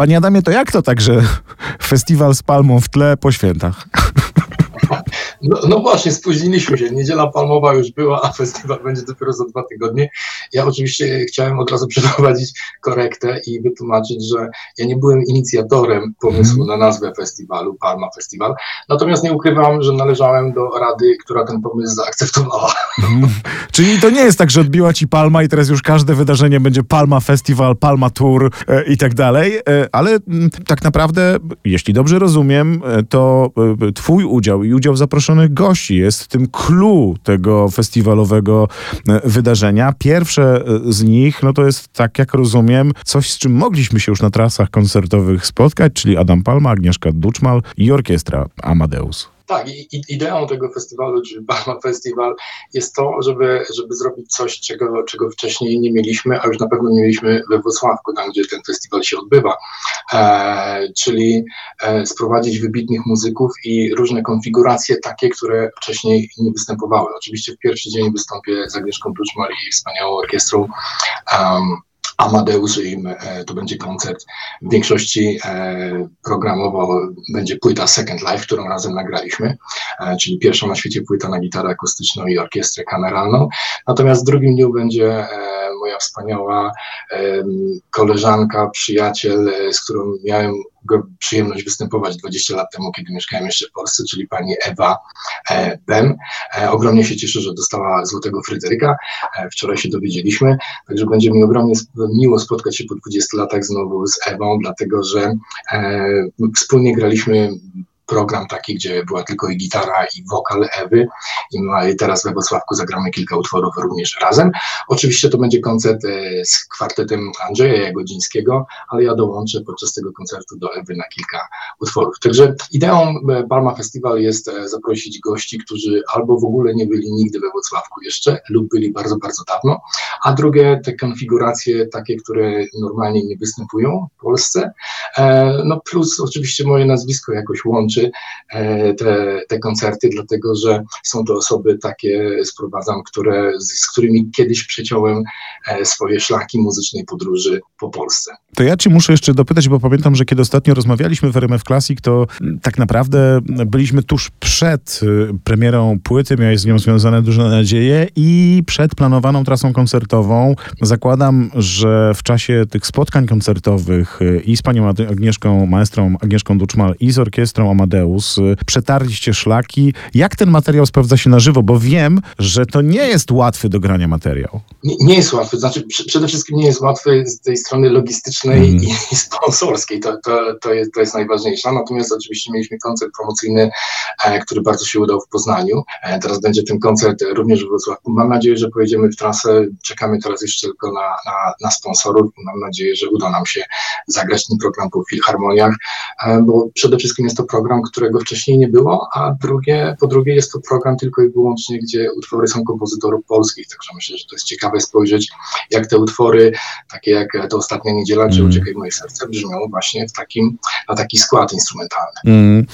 Panie Adamie, to jak to tak, że festiwal z palmą w tle po świętach? No, no, właśnie, spóźniliśmy się. Niedziela Palmowa już była, a festiwal będzie dopiero za dwa tygodnie. Ja oczywiście chciałem od razu przeprowadzić korektę i wytłumaczyć, że ja nie byłem inicjatorem pomysłu na nazwę festiwalu, Palma Festiwal. Natomiast nie ukrywam, że należałem do rady, która ten pomysł zaakceptowała. Mhm. Czyli to nie jest tak, że odbiła ci Palma i teraz już każde wydarzenie będzie Palma Festiwal, Palma Tour e, i tak dalej, e, ale m, mm, tak naprawdę, jeśli dobrze rozumiem, e, to twój udział i udział zaproszonych gości jest tym clue tego festiwalowego e, wydarzenia. Pierwsze e, z nich, no to jest tak jak rozumiem, coś z czym mogliśmy się już na trasach koncertowych spotkać, czyli Adam Palma, Agnieszka Duczmal i orkiestra Amadeus. Tak, i, ideą tego festiwalu, czyli Palma Festival, jest to, żeby, żeby zrobić coś, czego, czego wcześniej nie mieliśmy, a już na pewno nie mieliśmy we Wrocławku, tam gdzie ten festiwal się odbywa, e, czyli e, sprowadzić wybitnych muzyków i różne konfiguracje takie, które wcześniej nie występowały. Oczywiście w pierwszy dzień wystąpię z Agnieszką Duczmar i wspaniałą orkiestrą. Um, Amadeus, im e, to będzie koncert. W większości e, programowo będzie płyta Second Life, którą razem nagraliśmy, e, czyli pierwsza na świecie płyta na gitarę akustyczną i orkiestrę kameralną. Natomiast w drugim dniu będzie moja wspaniała koleżanka, przyjaciel, z którą miałem przyjemność występować 20 lat temu, kiedy mieszkałem jeszcze w Polsce, czyli pani Ewa e, Bem. E, ogromnie się cieszę, że dostała Złotego Fryderyka. E, wczoraj się dowiedzieliśmy, także będzie mi ogromnie miło spotkać się po 20 latach znowu z Ewą, dlatego że wspólnie graliśmy program taki, gdzie była tylko i gitara i wokal Ewy i teraz we Wrocławku zagramy kilka utworów również razem. Oczywiście to będzie koncert e, z kwartetem Andrzeja Jagodzińskiego, ale ja dołączę podczas tego koncertu do Ewy na kilka utworów. Także ideą e, Palma Festival jest e, zaprosić gości, którzy albo w ogóle nie byli nigdy we Wrocławku jeszcze lub byli bardzo, bardzo dawno, a drugie te konfiguracje takie, które normalnie nie występują w Polsce, no plus oczywiście moje nazwisko jakoś łączy E, te, te koncerty, dlatego że są to osoby takie, sprowadzam, które, z którymi kiedyś przeciąłem e, swoje szlaki muzycznej podróży po Polsce. To ja ci muszę jeszcze dopytać, bo pamiętam, że kiedy ostatnio rozmawialiśmy w RMF Classic, to tak naprawdę byliśmy tuż przed y, premierą płyty, miałeś z nią związane duże nadzieje i przed planowaną trasą koncertową. Zakładam, że w czasie tych spotkań koncertowych y, i z panią Agnieszką, maestrą Agnieszką Duczmal i z orkiestrą Amadeus Amadeus, y, przetarliście szlaki. Jak ten materiał sprawdza się na żywo? Bo wiem, że to nie jest łatwy do grania materiał. Nie, nie jest łatwy, znaczy przede wszystkim nie jest łatwy z tej strony logistycznej mm. i, sponsorskiej, to, to, to, jest, to jest najważniejsza. Natomiast oczywiście mieliśmy koncert promocyjny, e, który bardzo się udał w Poznaniu. E, teraz będzie ten koncert również w Wrocławiu. Mam nadzieję, że pojedziemy w trasę. Czekamy teraz jeszcze tylko na, na, na sponsorów mam nadzieję, że uda nam się zagrać ten program po filharmoniach, e, bo przede wszystkim jest to program, którego wcześniej nie było, a drugie, po drugie jest to program tylko i wyłącznie, gdzie utwory są kompozytorów polskich, także myślę, że to jest ciekawe spojrzeć, jak te utwory, takie jak to Ostatnia Niedziela, czy mm. Uciekaj moje serce, brzmią właśnie w takim, na taki skład instrumentalny. Mm.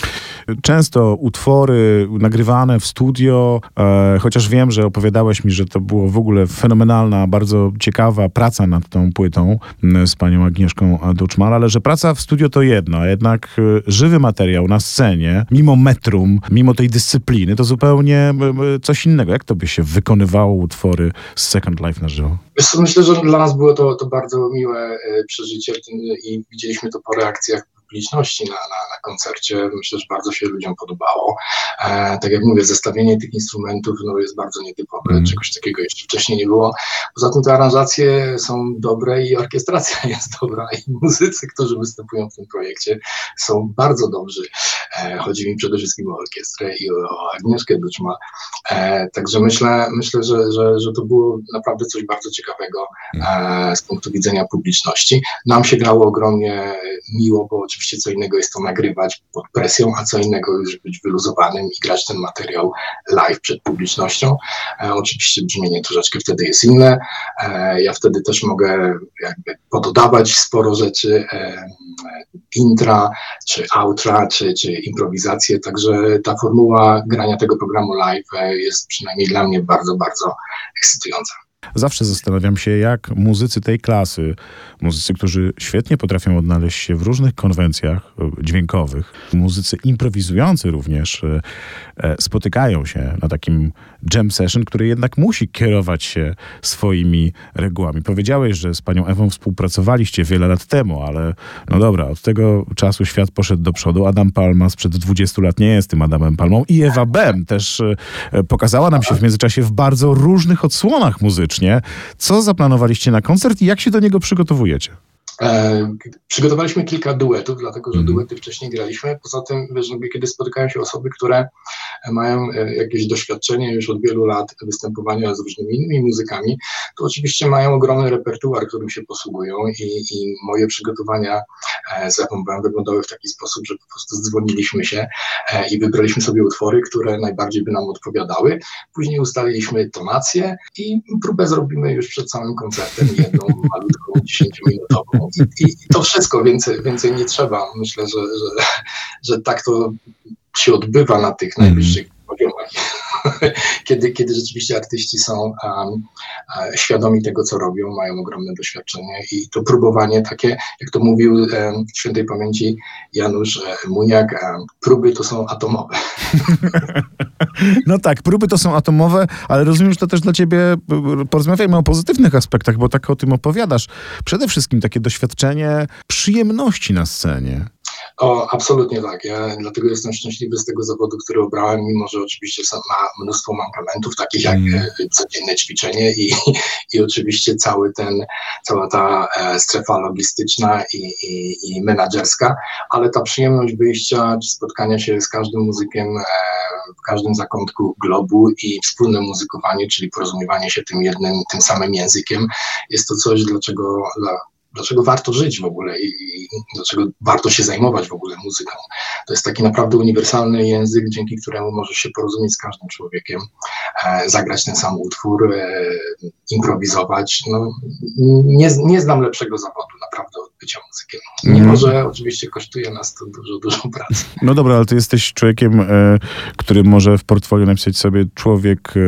Często utwory nagrywane w studio, e, chociaż wiem, że opowiadałeś mi, że to było w ogóle fenomenalna, bardzo ciekawa praca nad tą płytą z panią Agnieszką Duczmal, ale że praca w studio to jedno, a jednak e, żywy materiał na scenie, mimo metrum, mimo tej dyscypliny, to zupełnie coś innego. Jak to by się wykonywało utwory z Second Life na żywo? Myślę, że dla nas było to, to bardzo miłe e, przeżycie i widzieliśmy to po reakcjach publiczności na, na, na koncercie. Myślę, że bardzo się ludziom podobało. E, tak jak mówię, zestawienie tych instrumentów no, jest bardzo nietypowe, mm. czegoś takiego jeszcze wcześniej nie było. Poza tym te aranżacje są dobre i orkiestracja jest dobra i muzycy, którzy występują w tym projekcie są bardzo dobrzy. E, chodzi mi przede wszystkim o orkiestrę i o Agnieszkę Duczma. E, także myślę, myślę że, że, że to było naprawdę coś bardzo ciekawego e, z punktu widzenia publiczności. Nam się grało ogromnie miło, bo oczywiście co innego jest to nagrywać pod presją, a co innego już być wyluzowanym i grać ten materiał live przed publicznością. Oczywiście brzmienie troszeczkę wtedy jest inne. Ja wtedy też mogę jakby pododawać sporo rzeczy, intra, czy outra, czy, czy improwizację, także ta formuła grania tego programu live jest przynajmniej dla mnie bardzo, bardzo ekscytująca. Zawsze zastanawiam się, jak muzycy tej klasy, muzycy, którzy świetnie potrafią odnaleźć się w różnych konwencjach e, dźwiękowych, muzycy improwizujący również, e, e, spotykają się na takim jam session, który jednak musi kierować się swoimi regułami. Powiedziałeś, że z panią Ewą współpracowaliście wiele lat temu, ale no dobra, od tego czasu świat poszedł do przodu. Adam Palma sprzed 20 lat nie jest tym Adamem Palmą i Ewa Bem też pokazała nam się w międzyczasie w bardzo różnych odsłonach muzycznie. Co zaplanowaliście na koncert i jak się do niego przygotowujecie? E, przygotowaliśmy kilka duetów, dlatego że mm. duety wcześniej graliśmy. Poza tym, wiesz, kiedy spotykają się osoby, które mają e, jakieś doświadczenie już od wielu lat występowania z różnymi innymi muzykami, to oczywiście mają ogromny repertuar, którym się posługują i, i moje przygotowania e, z Ewą wyglądały w taki sposób, że po prostu dzwoniliśmy się i wybraliśmy sobie utwory, które najbardziej by nam odpowiadały. Później ustaliliśmy tonację i próbę zrobimy już przed samym koncertem, jedną malutką, 10-minutową i, i, to wszystko, więcej, więcej nie trzeba. Myślę, że, że, że tak to się odbywa na tych najwyższych poziomach. kiedy, kiedy rzeczywiście artyści są um, świadomi tego, co robią, mają ogromne doświadczenie i to próbowanie takie, jak to mówił um, świętej pamięci Janusz e, Muniak, um, próby to są atomowe. No tak, próby to są atomowe, ale rozumiem, że to też dla ciebie, porozmawiajmy o pozytywnych aspektach, bo tak o tym opowiadasz. Przede wszystkim takie doświadczenie przyjemności na scenie. O, absolutnie tak. Ja dlatego jestem szczęśliwy z tego zawodu, który obrałem, mimo że oczywiście ma mnóstwo mankamentów, takich jak mm. codzienne ćwiczenie i, i oczywiście cały ten, cała ta e, strefa logistyczna i, i, i menadżerska, ale ta przyjemność wyjścia czy spotkania się z każdym muzykiem e, w każdym zakątku globu i wspólne muzykowanie, czyli porozumiewanie się tym jednym, tym samym językiem, jest to coś, dlaczego dla dlaczego warto żyć w ogóle i, i dlaczego warto się zajmować w ogóle muzyką. To jest taki naprawdę uniwersalny język, dzięki któremu możesz się porozumieć z każdym człowiekiem, e, zagrać ten sam utwór, e, improwizować. No, nie, nie znam lepszego zawodu naprawdę bycia muzykiem. Mimo, mm. że oczywiście kosztuje nas to dużo, dużo pracy. No dobra, ale ty jesteś człowiekiem, e, który może w portfolio napisać sobie człowiek, e,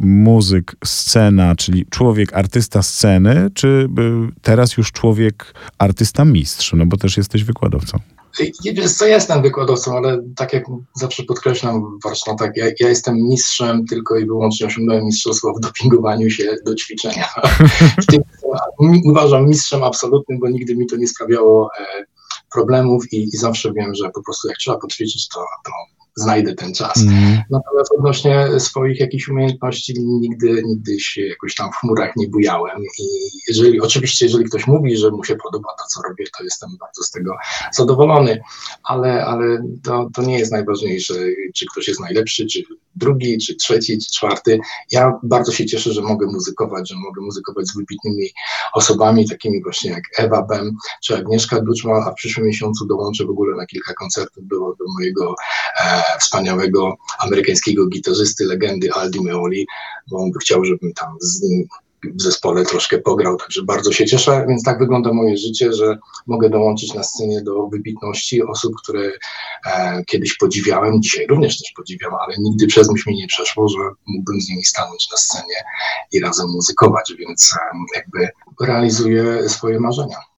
muzyk, scena, czyli człowiek, artysta sceny, czy e, teraz już człowiek człowiek artysta mistrz, no bo też jesteś wykładowcą. Wiesz co, jestem wykładowcą, ale tak jak zawsze podkreślam w warsztatach, ja, ja jestem mistrzem tylko i wyłącznie osiągnąłem mistrzostwo w dopingowaniu się do ćwiczenia. w tym uważam mistrzem absolutnym, bo nigdy mi to nie sprawiało e, problemów i, i, zawsze wiem, że po prostu jak trzeba poćwiczyć, to, to znajdę ten czas. Mm. Natomiast odnośnie swoich jakichś umiejętności nigdy, nigdy się jakoś tam w chmurach nie bujałem i jeżeli, oczywiście jeżeli ktoś mówi, że mu się podoba to, co robię, to jestem bardzo z tego zadowolony, ale, ale to, to nie jest najważniejsze, czy ktoś jest najlepszy, czy drugi, czy trzeci, czy czwarty. Ja bardzo się cieszę, że mogę muzykować, że mogę muzykować z wybitnymi osobami, takimi właśnie jak Ewa Bem, czy Agnieszka Duczma, a w przyszłym miesiącu dołączę w ogóle na kilka koncertów do, do mojego e, wspaniałego amerykańskiego gitarzysty, legendy Aldi Meoli, bo on by chciał, żebym tam z nim w zespole troszkę pograł, także bardzo się cieszę, więc tak wygląda moje życie, że mogę dołączyć na scenie do wybitności osób, które e, kiedyś podziwiałem, dzisiaj również też podziwiam, ale nigdy przez myśl mi nie przeszło, że mógłbym z nimi stanąć na scenie i razem muzykować, więc e, jakby realizuję swoje marzenia.